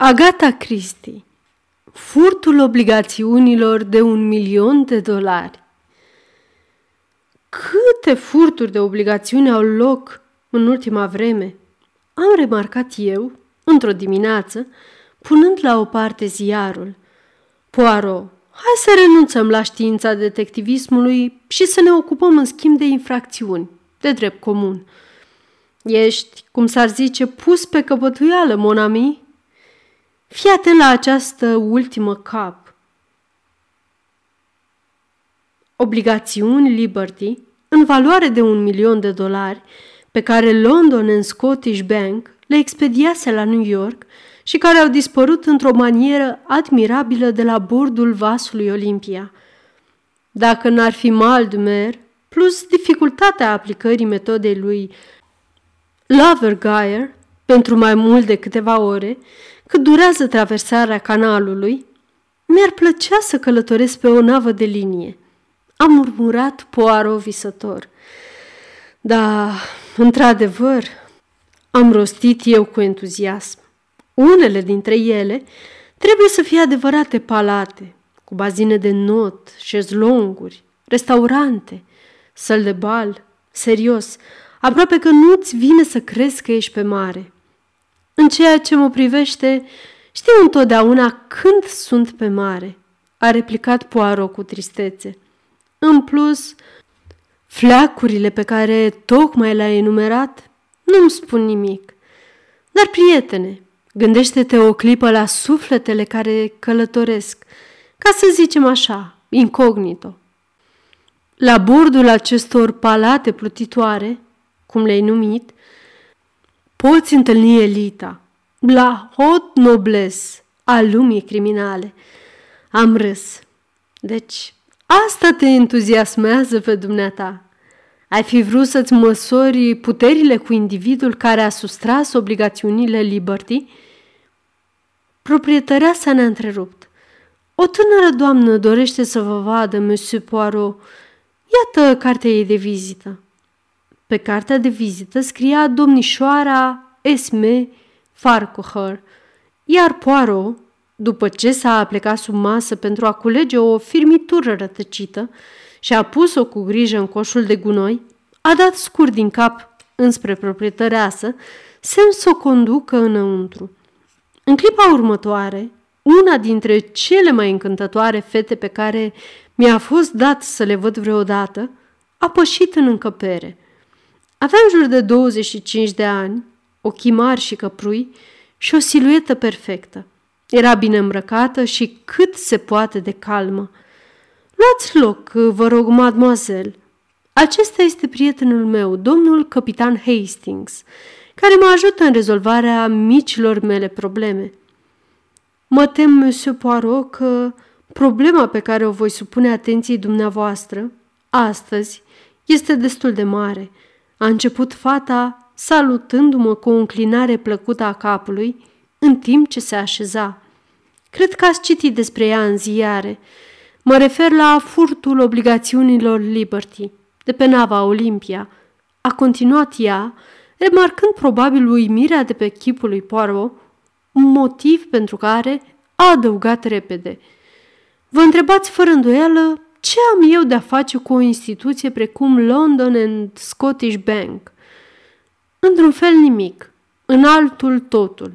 Agata Christie Furtul obligațiunilor de un milion de dolari Câte furturi de obligațiuni au loc în ultima vreme? Am remarcat eu, într-o dimineață, punând la o parte ziarul. Poirot, hai să renunțăm la știința detectivismului și să ne ocupăm în schimb de infracțiuni, de drept comun. Ești, cum s-ar zice, pus pe căpătuială, monami? Fii atent la această ultimă cap. Obligațiuni Liberty, în valoare de un milion de dolari, pe care London and Scottish Bank le expediase la New York și care au dispărut într-o manieră admirabilă de la bordul vasului Olimpia. Dacă n-ar fi Maldumer, plus dificultatea aplicării metodei lui Lovergire pentru mai mult de câteva ore, cât durează traversarea canalului, mi-ar plăcea să călătoresc pe o navă de linie. Am murmurat Poirot visător. Da, într-adevăr, am rostit eu cu entuziasm. Unele dintre ele trebuie să fie adevărate palate, cu bazine de not, șezlonguri, restaurante, săl de bal, serios, aproape că nu-ți vine să crezi că ești pe mare. În ceea ce mă privește, știu întotdeauna când sunt pe mare, a replicat Poirot cu tristețe. În plus, fleacurile pe care tocmai le-ai enumerat nu-mi spun nimic. Dar, prietene, gândește-te o clipă la sufletele care călătoresc, ca să zicem așa, incognito. La bordul acestor palate plutitoare, cum le-ai numit, poți întâlni elita, la hot nobles a lumii criminale. Am râs. Deci, asta te entuziasmează pe dumneata. Ai fi vrut să-ți măsori puterile cu individul care a sustras obligațiunile Liberty? Proprietărea sa ne-a întrerupt. O tânără doamnă dorește să vă vadă, Monsieur Poirot. Iată cartea ei de vizită. Pe cartea de vizită scria domnișoara Esme Farquhar, iar Poirot, după ce s-a plecat sub masă pentru a culege o firmitură rătăcită și a pus-o cu grijă în coșul de gunoi, a dat scurt din cap înspre proprietăreasă, semn să o conducă înăuntru. În clipa următoare, una dintre cele mai încântătoare fete pe care mi-a fost dat să le văd vreodată, a pășit în încăpere – avea în jur de 25 de ani, ochii mari și căprui și o siluetă perfectă. Era bine îmbrăcată și cât se poate de calmă. Luați loc, vă rog, mademoiselle. Acesta este prietenul meu, domnul capitan Hastings, care mă ajută în rezolvarea micilor mele probleme. Mă tem, monsieur Poirot, că problema pe care o voi supune atenției dumneavoastră, astăzi, este destul de mare – a început fata salutându-mă cu o înclinare plăcută a capului în timp ce se așeza. Cred că ați citit despre ea în ziare. Mă refer la furtul obligațiunilor Liberty de pe nava Olimpia. A continuat ea, remarcând probabil uimirea de pe chipul lui Poirot, un motiv pentru care a adăugat repede. Vă întrebați fără îndoială ce am eu de-a face cu o instituție precum London and Scottish Bank? Într-un fel nimic, în altul totul.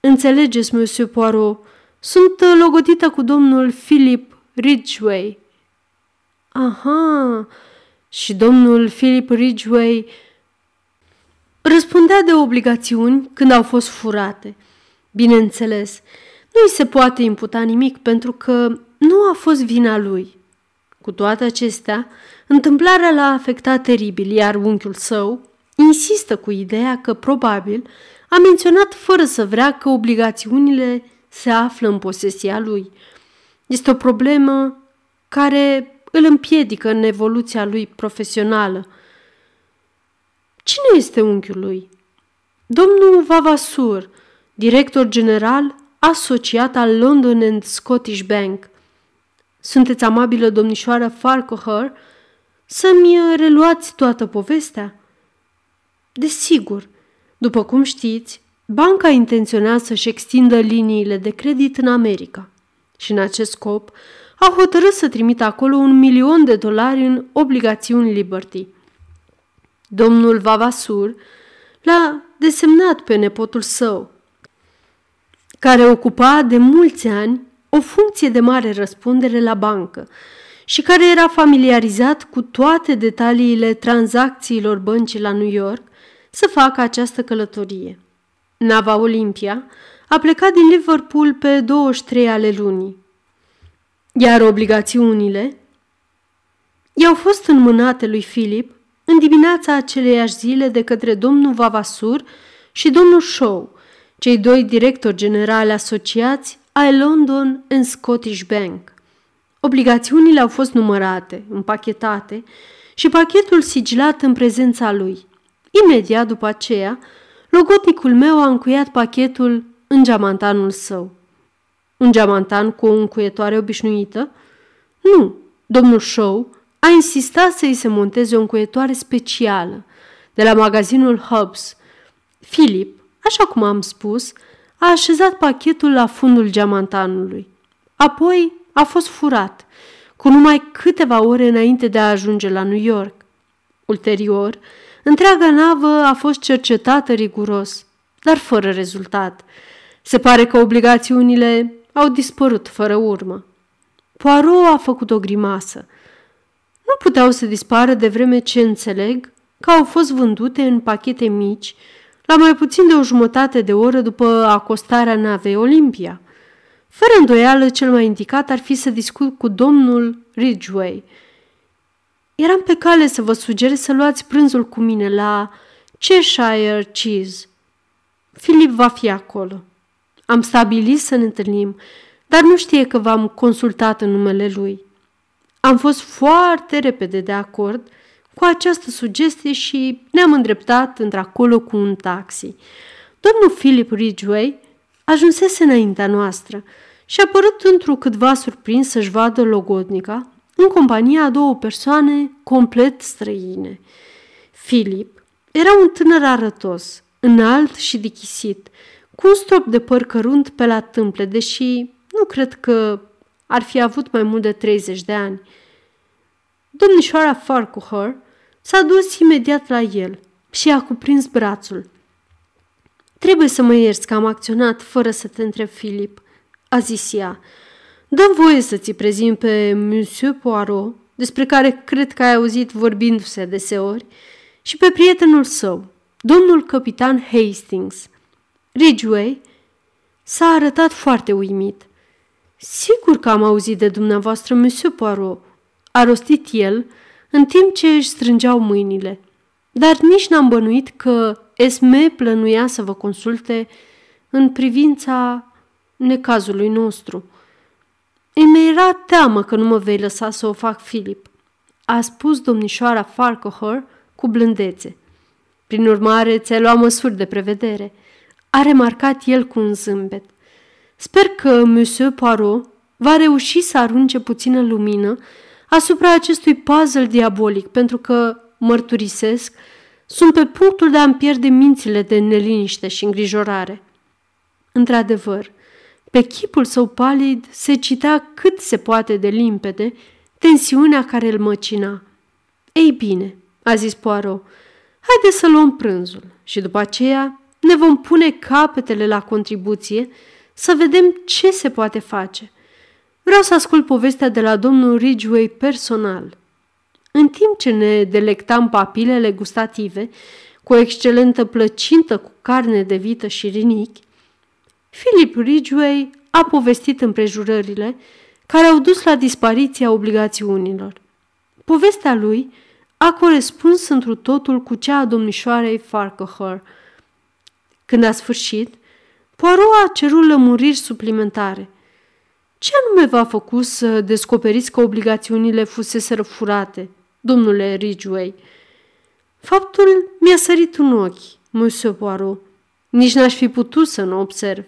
Înțelegeți, Monsieur Poirot, sunt logodită cu domnul Philip Ridgway. Aha, și domnul Philip Ridgway răspundea de obligațiuni când au fost furate. Bineînțeles, nu îi se poate imputa nimic pentru că nu a fost vina lui. Cu toate acestea, întâmplarea l-a afectat teribil, iar unchiul său insistă cu ideea că probabil a menționat fără să vrea că obligațiunile se află în posesia lui. Este o problemă care îl împiedică în evoluția lui profesională. Cine este unchiul lui? Domnul Vavasur, director general asociat al London and Scottish Bank – sunteți amabilă domnișoară Farquhar să-mi reluați toată povestea? Desigur, după cum știți, Banca intenționa să-și extindă liniile de credit în America și în acest scop a hotărât să trimită acolo un milion de dolari în obligațiuni Liberty. Domnul Vavasur l-a desemnat pe nepotul său, care ocupa de mulți ani o funcție de mare răspundere la bancă și care era familiarizat cu toate detaliile tranzacțiilor băncii la New York, să facă această călătorie. Nava Olimpia a plecat din Liverpool pe 23 ale lunii, iar obligațiunile i-au fost înmânate lui Philip în dimineața aceleiași zile de către domnul Vavasur și domnul Shaw, cei doi directori generali asociați ai London and Scottish Bank. Obligațiunile au fost numărate, împachetate și pachetul sigilat în prezența lui. Imediat după aceea, logotnicul meu a încuiat pachetul în geamantanul său. Un geamantan cu o încuietoare obișnuită? Nu, domnul Shaw a insistat să-i se monteze o încuietoare specială de la magazinul Hobbs. Philip, așa cum am spus, a așezat pachetul la fundul geamantanului. Apoi a fost furat, cu numai câteva ore înainte de a ajunge la New York. Ulterior, întreaga navă a fost cercetată riguros, dar fără rezultat. Se pare că obligațiunile au dispărut fără urmă. Poirot a făcut o grimasă. Nu puteau să dispară de vreme ce înțeleg că au fost vândute în pachete mici la mai puțin de o jumătate de oră după acostarea navei Olimpia. Fără îndoială, cel mai indicat ar fi să discut cu domnul Ridgway. Eram pe cale să vă sugerez să luați prânzul cu mine la Cheshire Cheese. Filip va fi acolo. Am stabilit să ne întâlnim, dar nu știe că v-am consultat în numele lui. Am fost foarte repede de acord cu această sugestie și ne-am îndreptat într-acolo cu un taxi. Domnul Philip Ridgway ajunsese înaintea noastră și a părut într-o surprins să-și vadă logodnica în compania a două persoane complet străine. Philip era un tânăr arătos, înalt și dichisit, cu un strop de păr cărunt pe la tâmple, deși nu cred că ar fi avut mai mult de 30 de ani. Domnișoara Farquhar S-a dus imediat la el și a cuprins brațul. Trebuie să mă ierți că am acționat fără să te întreb, Filip, a zis ea. Dăm voie să ți prezint pe Monsieur Poirot, despre care cred că ai auzit vorbindu-se deseori, și pe prietenul său, domnul capitan Hastings. Ridgway s-a arătat foarte uimit. Sigur că am auzit de dumneavoastră, Monsieur Poirot, a rostit el, în timp ce își strângeau mâinile. Dar nici n-am bănuit că Esme plănuia să vă consulte în privința necazului nostru. Îmi era teamă că nu mă vei lăsa să o fac, Filip, a spus domnișoara Farquhar cu blândețe. Prin urmare, ți-ai luat măsuri de prevedere, a remarcat el cu un zâmbet. Sper că Monsieur Poirot va reuși să arunce puțină lumină asupra acestui puzzle diabolic, pentru că, mărturisesc, sunt pe punctul de a-mi pierde mințile de neliniște și îngrijorare. Într-adevăr, pe chipul său palid se citea cât se poate de limpede tensiunea care îl măcina. Ei bine, a zis Poirot, haide să luăm prânzul și după aceea ne vom pune capetele la contribuție să vedem ce se poate face. Vreau să ascult povestea de la domnul Ridgway personal. În timp ce ne delectam papilele gustative cu o excelentă plăcintă cu carne de vită și rinichi, Philip Ridgway a povestit împrejurările care au dus la dispariția obligațiunilor. Povestea lui a corespuns întru totul cu cea a domnișoarei Farquhar. Când a sfârșit, Poirot a cerut lămuriri suplimentare – ce anume v-a făcut să descoperiți că obligațiunile fusese furate, domnule Ridgway? Faptul mi-a sărit un ochi, Monsieur Poirot. Nici n-aș fi putut să nu observ.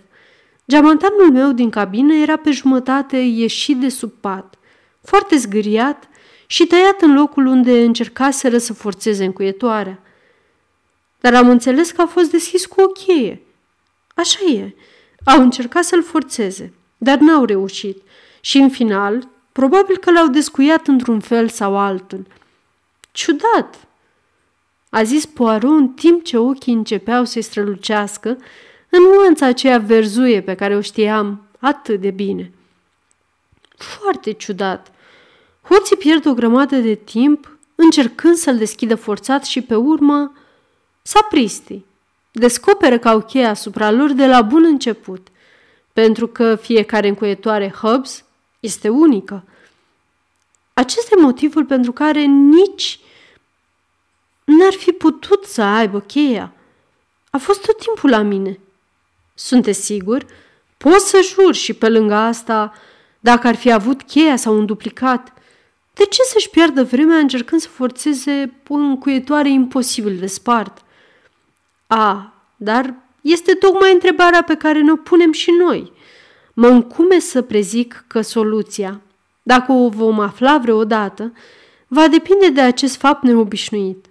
Geamantanul meu din cabină era pe jumătate ieșit de sub pat, foarte zgâriat și tăiat în locul unde încercaseră să forțeze încuietoarea. Dar am înțeles că a fost deschis cu o cheie. Așa e. Au încercat să-l forțeze, dar n-au reușit. Și în final, probabil că l-au descuiat într-un fel sau altul. Ciudat, a zis Poirot în timp ce ochii începeau să-i strălucească în nuanța aceea verzuie pe care o știam atât de bine. Foarte ciudat. Hoții pierd o grămadă de timp încercând să-l deschidă forțat și pe urmă sapristi. Descoperă că au cheie asupra lor de la bun început, pentru că fiecare încuietoare Hubs este unică. Acesta e motivul pentru care nici n-ar fi putut să aibă cheia. A fost tot timpul la mine. Sunteți sigur? Pot să jur și pe lângă asta, dacă ar fi avut cheia sau un duplicat, de ce să-și piardă vremea încercând să forțeze o încuietoare imposibil de spart? A, dar este tocmai întrebarea pe care ne-o punem și noi. Mă încume să prezic că soluția, dacă o vom afla vreodată, va depinde de acest fapt neobișnuit.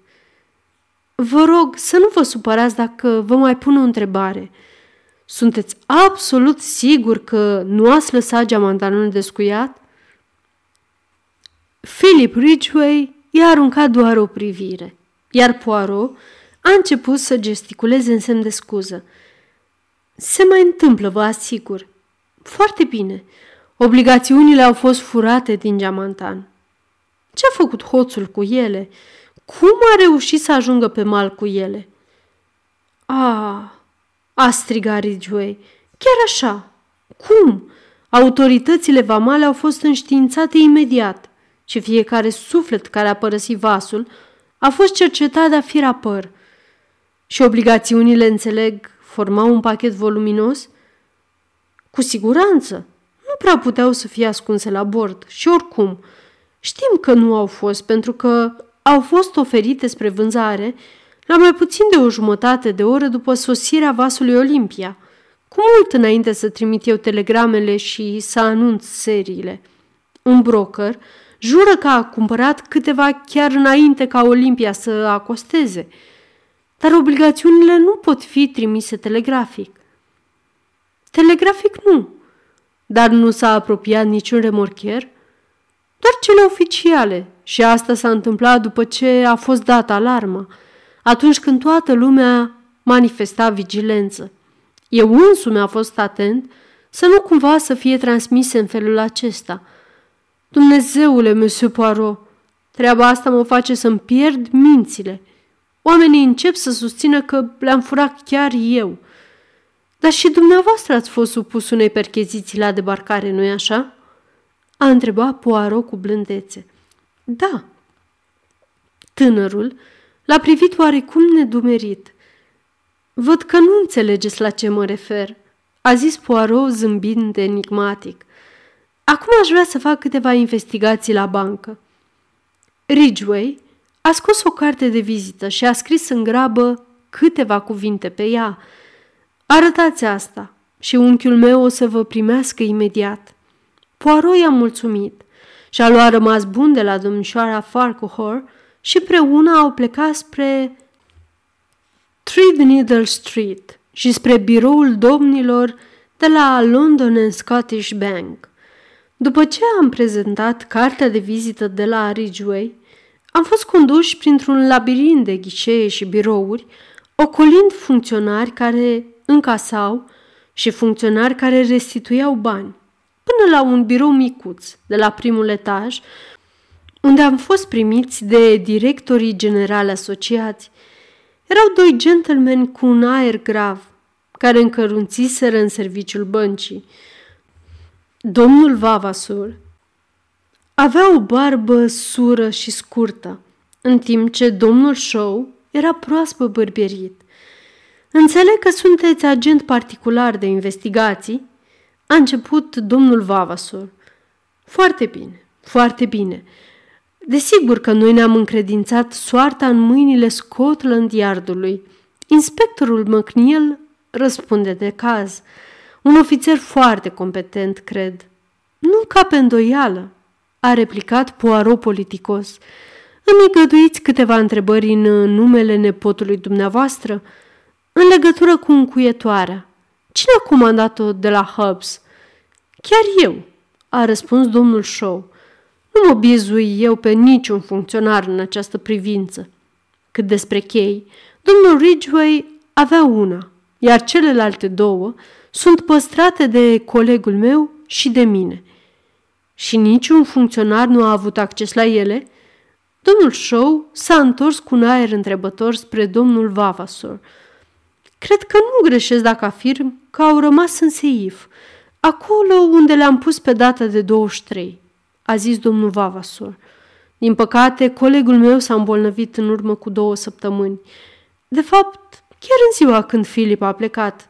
Vă rog să nu vă supărați dacă vă mai pun o întrebare. Sunteți absolut sigur că nu ați lăsat geamantanul descuiat? Philip Ridgway i-a aruncat doar o privire, iar Poirot a început să gesticuleze în semn de scuză. Se mai întâmplă, vă asigur. Foarte bine. Obligațiunile au fost furate din geamantan. Ce a făcut hoțul cu ele? Cum a reușit să ajungă pe mal cu ele? A, a strigat Ridgway. Chiar așa. Cum? Autoritățile vamale au fost înștiințate imediat și fiecare suflet care a părăsit vasul a fost cercetat de-a fi rapăr. Și obligațiunile, înțeleg, formau un pachet voluminos? Cu siguranță. Nu prea puteau să fie ascunse la bord și oricum, știm că nu au fost pentru că au fost oferite spre vânzare la mai puțin de o jumătate de oră după sosirea vasului Olimpia, cu mult înainte să trimit eu telegramele și să anunț seriile. Un broker jură că a cumpărat câteva chiar înainte ca Olimpia să acosteze, dar obligațiunile nu pot fi trimise telegrafic. Telegrafic nu, dar nu s-a apropiat niciun remorchier, doar cele oficiale și asta s-a întâmplat după ce a fost dată alarma, atunci când toată lumea manifesta vigilență. Eu însumi a fost atent să nu cumva să fie transmise în felul acesta. Dumnezeule, Monsieur Poirot, treaba asta mă face să-mi pierd mințile. Oamenii încep să susțină că le-am furat chiar eu. Dar și dumneavoastră ați fost supus unei percheziții la debarcare, nu-i așa? A întrebat Poirot cu blândețe. Da. Tânărul l-a privit oarecum nedumerit. Văd că nu înțelegeți la ce mă refer, a zis Poirot zâmbind enigmatic. Acum aș vrea să fac câteva investigații la bancă. Ridgway a scos o carte de vizită și a scris în grabă câteva cuvinte pe ea. Arătați asta și unchiul meu o să vă primească imediat. Poirot i-a mulțumit și a luat rămas bun de la domnișoara Farquhar și preună au plecat spre Threadneedle Street și spre biroul domnilor de la London and Scottish Bank. După ce am prezentat cartea de vizită de la Ridgeway, am fost conduși printr-un labirint de ghișee și birouri, ocolind funcționari care încasau și funcționari care restituiau bani până la un birou micuț de la primul etaj, unde am fost primiți de directorii generale asociați. Erau doi gentlemen cu un aer grav, care încărunțiseră în serviciul băncii. Domnul Vavasur avea o barbă sură și scurtă, în timp ce domnul Show era proaspăt bărbierit. Înțeleg că sunteți agent particular de investigații a început domnul Vavasor. Foarte bine, foarte bine. Desigur că noi ne-am încredințat soarta în mâinile Scotland Yardului. Inspectorul McNeil răspunde de caz. Un ofițer foarte competent, cred. Nu ca pe îndoială, a replicat Poirot politicos. Îmi îngăduiți câteva întrebări în numele nepotului dumneavoastră în legătură cu încuietoarea Cine a comandat-o de la Hubs? Chiar eu, a răspuns domnul Shaw. Nu mă bizui eu pe niciun funcționar în această privință. Cât despre chei, domnul Ridgway avea una, iar celelalte două sunt păstrate de colegul meu și de mine. Și niciun funcționar nu a avut acces la ele? Domnul Shaw s-a întors cu un aer întrebător spre domnul Vavasor. Cred că nu greșesc dacă afirm că au rămas în seif, acolo unde le-am pus pe data de 23, a zis domnul Vavasor. Din păcate, colegul meu s-a îmbolnăvit în urmă cu două săptămâni. De fapt, chiar în ziua când Filip a plecat,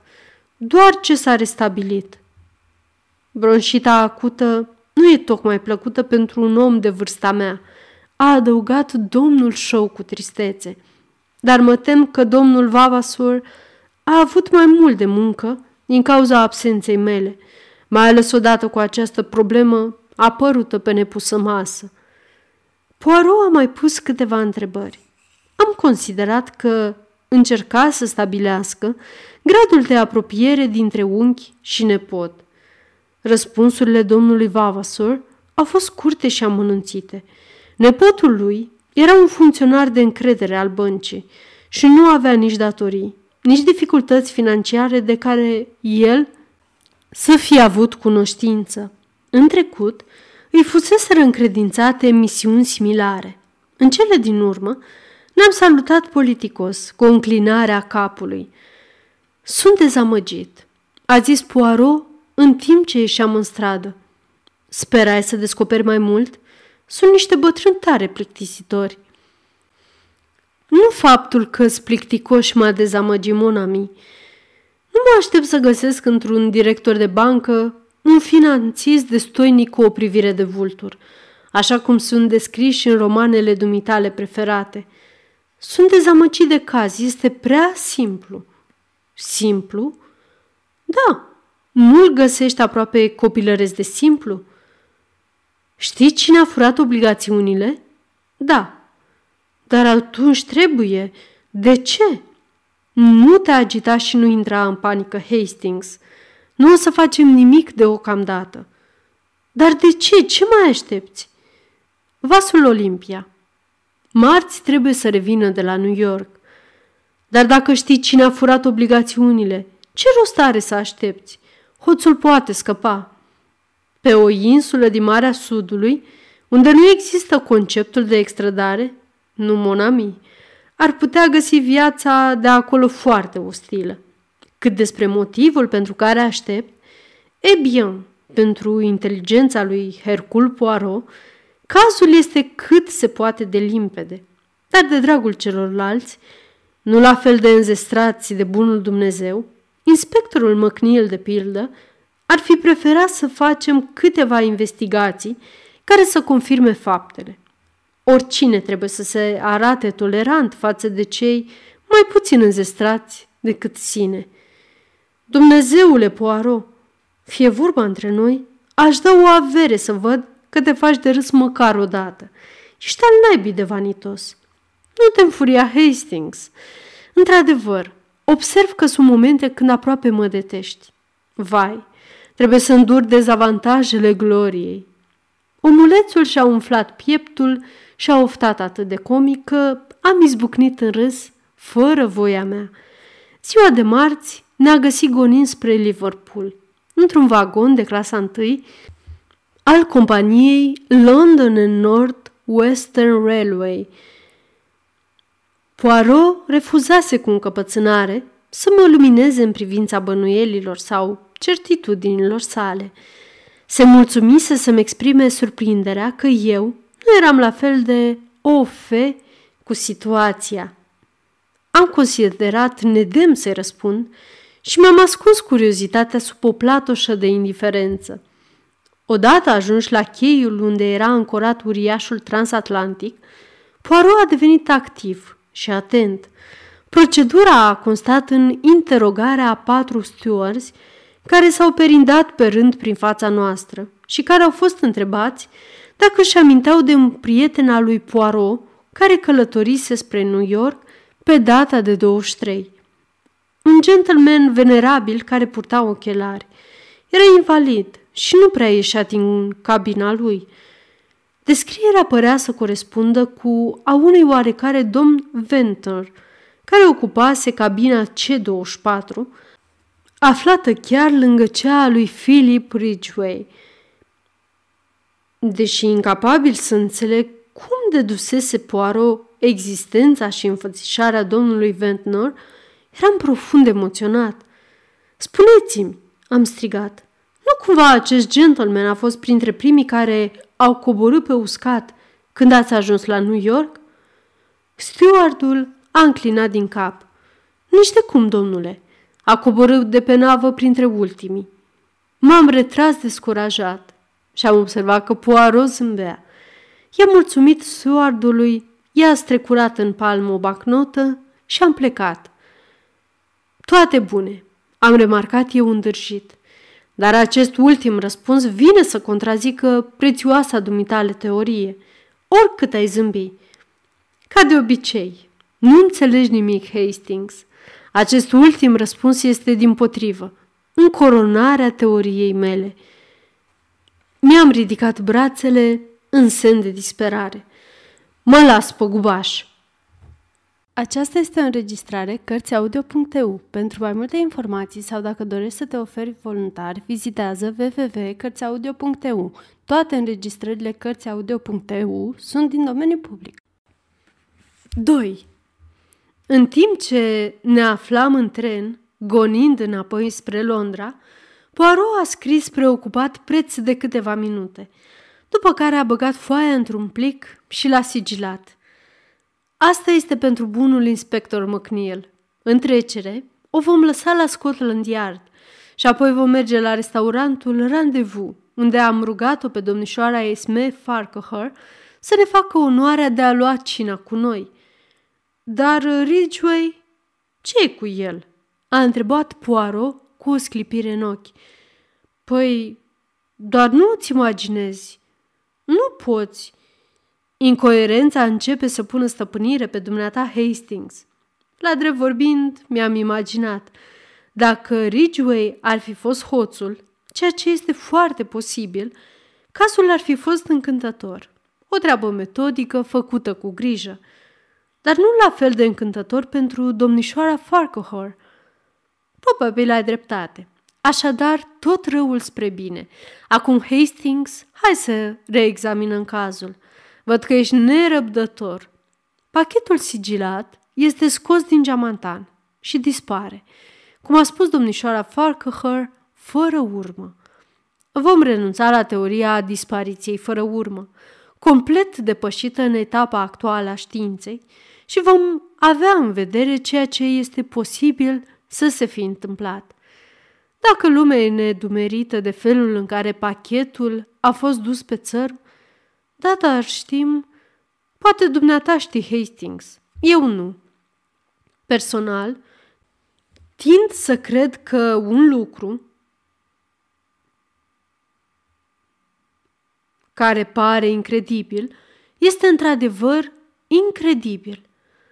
doar ce s-a restabilit. Bronșita acută nu e tocmai plăcută pentru un om de vârsta mea, a adăugat domnul Show cu tristețe. Dar mă tem că domnul Vavasor a avut mai mult de muncă din cauza absenței mele, mai ales odată cu această problemă apărută pe nepusă masă. Poirot a mai pus câteva întrebări. Am considerat că încerca să stabilească gradul de apropiere dintre unchi și nepot. Răspunsurile domnului Vavasor au fost curte și amănunțite. Nepotul lui era un funcționar de încredere al băncii și nu avea nici datorii, nici dificultăți financiare de care el să fie avut cunoștință. În trecut, îi fuseseră încredințate misiuni similare. În cele din urmă, ne-am salutat politicos, cu o înclinare a capului. Sunt dezamăgit, a zis Poirot în timp ce ieșeam în stradă. Sperai să descoperi mai mult? Sunt niște bătrâni tare plictisitori. Nu faptul că splicticoși m-a dezamăgit Monami. Nu mă aștept să găsesc într-un director de bancă un finanțist destoinic cu o privire de vultur, așa cum sunt descriși în romanele dumitale preferate. Sunt dezamăgit de caz, este prea simplu. Simplu? Da, nu-l găsești aproape copilăresc de simplu. Știi cine a furat obligațiunile? Da, dar atunci trebuie. De ce? Nu te agita și nu intra în panică, Hastings. Nu o să facem nimic deocamdată. Dar de ce? Ce mai aștepți? Vasul Olimpia. Marți trebuie să revină de la New York. Dar dacă știi cine a furat obligațiunile, ce rost are să aștepți? Hoțul poate scăpa. Pe o insulă din Marea Sudului, unde nu există conceptul de extradare, nu monami, ar putea găsi viața de acolo foarte ostilă. Cât despre motivul pentru care aștept, e bine, pentru inteligența lui Hercule Poirot, cazul este cât se poate de limpede, dar de dragul celorlalți, nu la fel de înzestrați de bunul Dumnezeu, inspectorul McNeil, de pildă, ar fi preferat să facem câteva investigații care să confirme faptele. Oricine trebuie să se arate tolerant față de cei mai puțin înzestrați decât sine. Dumnezeule Poirot, fie vorba între noi, aș da o avere să văd că te faci de râs măcar o dată. Ești al naibii de vanitos. Nu te înfuria, Hastings. Într-adevăr, observ că sunt momente când aproape mă detești. Vai, trebuie să îndur dezavantajele gloriei. Omulețul și-a umflat pieptul și a oftat atât de comic că am izbucnit în râs, fără voia mea. Ziua de marți ne-a găsit gonind spre Liverpool, într-un vagon de clasa întâi al companiei London and North Western Railway. Poirot refuzase cu încăpățânare să mă lumineze în privința bănuielilor sau certitudinilor sale. Se mulțumise să-mi exprime surprinderea că eu nu eram la fel de ofe cu situația. Am considerat nedem să-i răspund și mi-am ascuns curiozitatea sub o platoșă de indiferență. Odată ajuns la cheiul unde era ancorat uriașul transatlantic, Poirot a devenit activ și atent. Procedura a constat în interogarea a patru stewards care s-au perindat pe rând prin fața noastră și care au fost întrebați dacă își aminteau de un prieten al lui Poirot care călătorise spre New York pe data de 23. un gentleman venerabil care purta ochelari. Era invalid și nu prea ieșea din cabina lui. Descrierea părea să corespundă cu a unui oarecare domn Venter, care ocupase cabina C24, aflată chiar lângă cea a lui Philip Ridgway. Deși incapabil să înțeleg cum dedusese Poirot existența și înfățișarea domnului Ventnor, eram profund emoționat. Spuneți-mi, am strigat, nu cumva acest gentleman a fost printre primii care au coborât pe uscat când ați ajuns la New York? Stewardul a înclinat din cap. Nici de cum, domnule. A coborât de pe navă printre ultimii. M-am retras descurajat și am observat că Poirot zâmbea. I-am mulțumit stewardului, i-a strecurat în palmă o bacnotă și am plecat. Toate bune, am remarcat eu îndârjit. Dar acest ultim răspuns vine să contrazică prețioasa dumitale teorie, oricât ai zâmbi. Ca de obicei, nu înțelegi nimic, Hastings. Acest ultim răspuns este din potrivă, încoronarea teoriei mele. Mi-am ridicat brațele în semn de disperare. Mă las pe gubaș. Aceasta este o înregistrare Cărțiaudio.eu. Pentru mai multe informații sau dacă dorești să te oferi voluntar, vizitează www.cărțiaudio.eu. Toate înregistrările Cărțiaudio.eu sunt din domeniu public. 2. În timp ce ne aflam în tren, gonind înapoi spre Londra, Poirot a scris preocupat preț de câteva minute, după care a băgat foaia într-un plic și l-a sigilat. Asta este pentru bunul inspector McNeil. În trecere, o vom lăsa la Scotland Yard și apoi vom merge la restaurantul Rendezvous, unde am rugat-o pe domnișoara Esme Farquhar să ne facă onoarea de a lua cina cu noi. Dar Ridgway, ce e cu el? A întrebat Poirot cu o sclipire în ochi. Păi, doar nu ți imaginezi. Nu poți. Incoerența începe să pună stăpânire pe dumneata Hastings. La drept vorbind, mi-am imaginat. Dacă Ridgway ar fi fost hoțul, ceea ce este foarte posibil, cazul ar fi fost încântător. O treabă metodică, făcută cu grijă. Dar nu la fel de încântător pentru domnișoara Farquhar. Probabil ai dreptate. Așadar, tot răul spre bine. Acum, Hastings, hai să reexaminăm cazul – Văd că ești nerăbdător. Pachetul sigilat este scos din geamantan și dispare. Cum a spus domnișoara Farquhar, fără urmă. Vom renunța la teoria dispariției fără urmă, complet depășită în etapa actuală a științei, și vom avea în vedere ceea ce este posibil să se fi întâmplat. Dacă lumea e nedumerită de felul în care pachetul a fost dus pe țărm, da, dar știm... Poate dumneata știi Hastings. Eu nu. Personal, tind să cred că un lucru care pare incredibil este într-adevăr incredibil.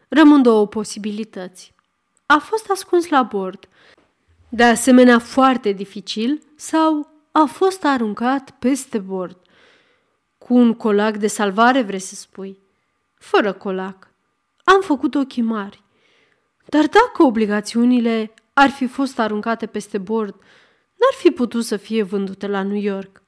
Rămân două posibilități. A fost ascuns la bord, de asemenea foarte dificil, sau a fost aruncat peste bord. Cu un colac de salvare, vrei să spui? Fără colac. Am făcut ochii mari. Dar dacă obligațiunile ar fi fost aruncate peste bord, n-ar fi putut să fie vândute la New York.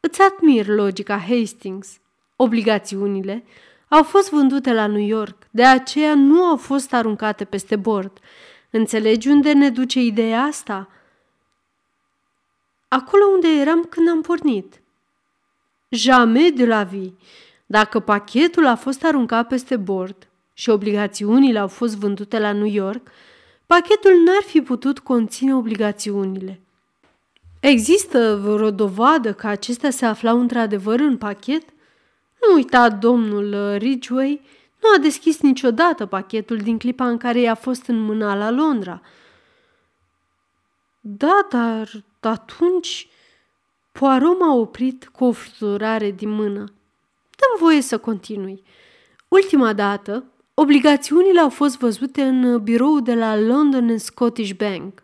Îți admir logica, Hastings. Obligațiunile au fost vândute la New York, de aceea nu au fost aruncate peste bord. Înțelegi unde ne duce ideea asta? Acolo unde eram când am pornit – Jamais de la vie. Dacă pachetul a fost aruncat peste bord și obligațiunile au fost vândute la New York, pachetul n-ar fi putut conține obligațiunile. Există vreo dovadă că acestea se aflau într-adevăr în pachet? Nu uita, domnul Ridgway nu a deschis niciodată pachetul din clipa în care i-a fost în mâna la Londra. Da, dar atunci Poirot m-a oprit cu o fluturare din mână. Dăm voie să continui. Ultima dată Obligațiunile au fost văzute în birou de la London and Scottish Bank,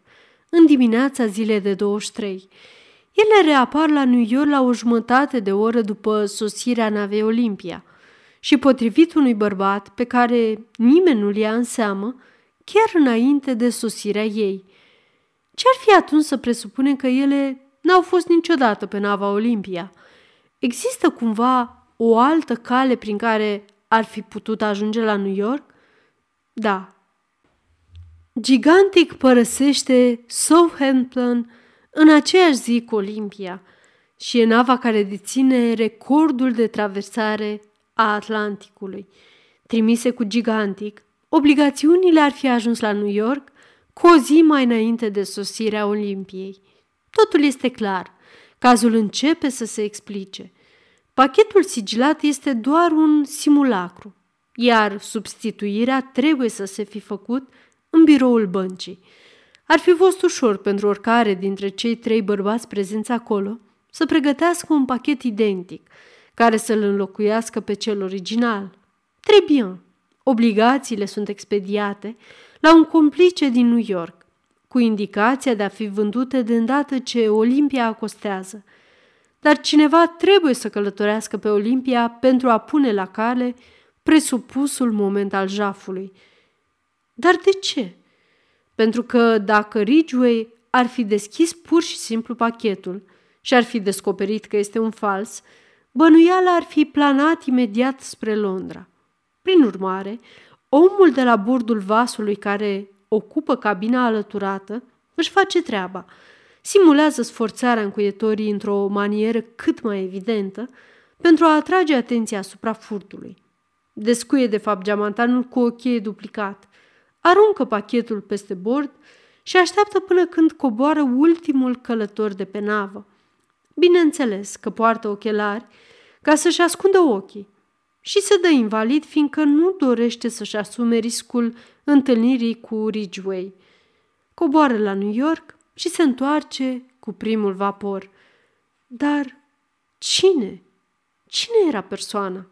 în dimineața zilei de 23. Ele reapar la New York la o jumătate de oră după sosirea navei Olimpia și potrivit unui bărbat pe care nimeni nu-l ia în seamă, chiar înainte de sosirea ei. Ce-ar fi atunci să presupunem că ele n-au fost niciodată pe nava Olimpia? Există cumva o altă cale prin care ar fi putut ajunge la New York? Da. Gigantic părăsește Southampton în aceeași zi cu Olimpia și e nava care deține recordul de traversare a Atlanticului. Trimise cu Gigantic, obligațiunile ar fi ajuns la New York cu o zi mai înainte de sosirea Olimpiei. Totul este clar. Cazul începe să se explice. Pachetul sigilat este doar un simulacru, iar substituirea trebuie să se fi făcut în biroul băncii. Ar fi fost ușor pentru oricare dintre cei trei bărbați prezenți acolo să pregătească un pachet identic, care să-l înlocuiască pe cel original. Trebuie. Obligațiile sunt expediate la un complice din New York, cu indicația de a fi vândute de îndată ce Olimpia acostează. Dar cineva trebuie să călătorească pe Olimpia pentru a pune la cale presupusul moment al jafului. Dar de ce? Pentru că dacă Ridgway ar fi deschis pur și simplu pachetul și ar fi descoperit că este un fals, bănuiala ar fi planat imediat spre Londra. Prin urmare, omul de la bordul vasului care ocupă cabina alăturată își face treaba. Simulează sforțarea încuietorii într-o manieră cât mai evidentă pentru a atrage atenția asupra furtului. Descuie de fapt geamantanul cu o cheie duplicat, aruncă pachetul peste bord și așteaptă până când coboară ultimul călător de pe navă. Bineînțeles că poartă ochelari ca să-și ascundă ochii și se dă invalid fiindcă nu dorește să-și asume riscul întâlnirii cu Ridgeway. Coboară la New York și se întoarce cu primul vapor. Dar cine? Cine era persoana?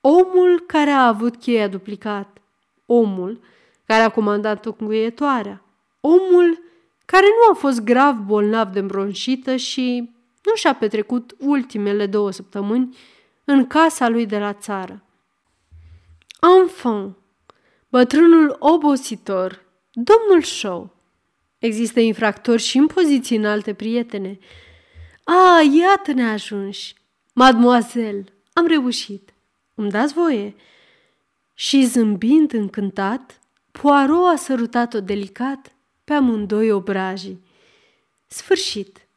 Omul care a avut cheia duplicat, omul care a comandat încuietoarea, omul care nu a fost grav bolnav de bronșită și nu și-a petrecut ultimele două săptămâni în casa lui de la țară. Enfant, bătrânul obositor, domnul Shaw. Există infractori și în poziții înalte, prietene. A, iată-ne ajunși. Mademoiselle, am reușit. Îmi dați voie? Și zâmbind încântat, Poirot a sărutat-o delicat pe amândoi obrajii. Sfârșit!